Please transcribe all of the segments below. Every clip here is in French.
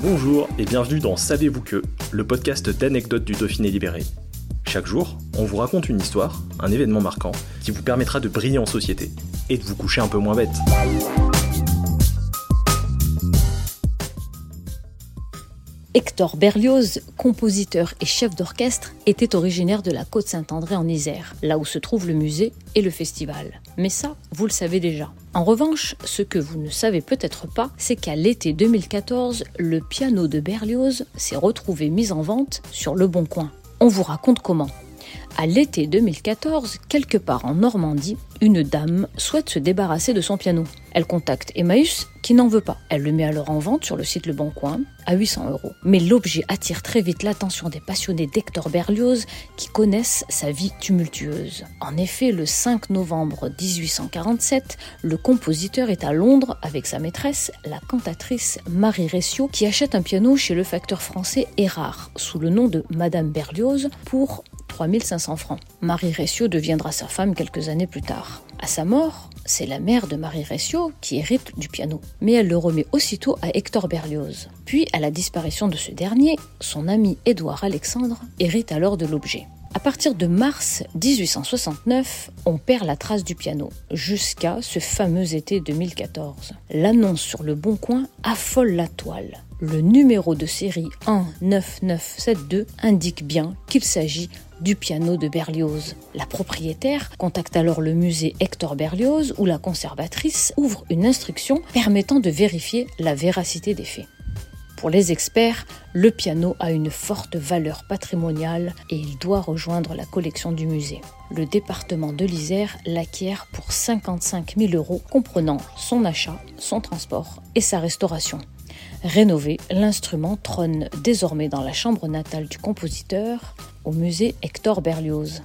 Bonjour et bienvenue dans Savez-vous que, le podcast d'anecdotes du Dauphiné libéré. Chaque jour, on vous raconte une histoire, un événement marquant, qui vous permettra de briller en société et de vous coucher un peu moins bête. Hector Berlioz, compositeur et chef d'orchestre, était originaire de la côte Saint-André en Isère, là où se trouve le musée et le festival. Mais ça, vous le savez déjà. En revanche, ce que vous ne savez peut-être pas, c'est qu'à l'été 2014, le piano de Berlioz s'est retrouvé mis en vente sur Le Bon Coin. On vous raconte comment. À l'été 2014, quelque part en Normandie, une dame souhaite se débarrasser de son piano. Elle contacte Emmaüs qui n'en veut pas. Elle le met alors en vente sur le site Le Bon Coin à 800 euros. Mais l'objet attire très vite l'attention des passionnés d'Hector Berlioz qui connaissent sa vie tumultueuse. En effet, le 5 novembre 1847, le compositeur est à Londres avec sa maîtresse, la cantatrice Marie Ressio, qui achète un piano chez le facteur français Erard sous le nom de Madame Berlioz pour 3500 francs. Marie Ressio deviendra sa femme quelques années plus tard. À sa mort, c'est la mère de Marie Ressio qui hérite du piano, mais elle le remet aussitôt à Hector Berlioz. Puis, à la disparition de ce dernier, son ami Édouard Alexandre hérite alors de l'objet. À partir de mars 1869, on perd la trace du piano, jusqu'à ce fameux été 2014. L'annonce sur le Bon Coin affole la toile. Le numéro de série 19972 indique bien qu'il s'agit du piano de Berlioz. La propriétaire contacte alors le musée Hector Berlioz où la conservatrice ouvre une instruction permettant de vérifier la véracité des faits. Pour les experts, le piano a une forte valeur patrimoniale et il doit rejoindre la collection du musée. Le département de l'Isère l'acquiert pour 55 000 euros, comprenant son achat, son transport et sa restauration. Rénové, l'instrument trône désormais dans la chambre natale du compositeur, au musée Hector Berlioz.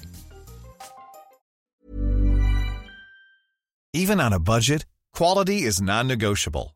Even on a budget, quality is non-negotiable.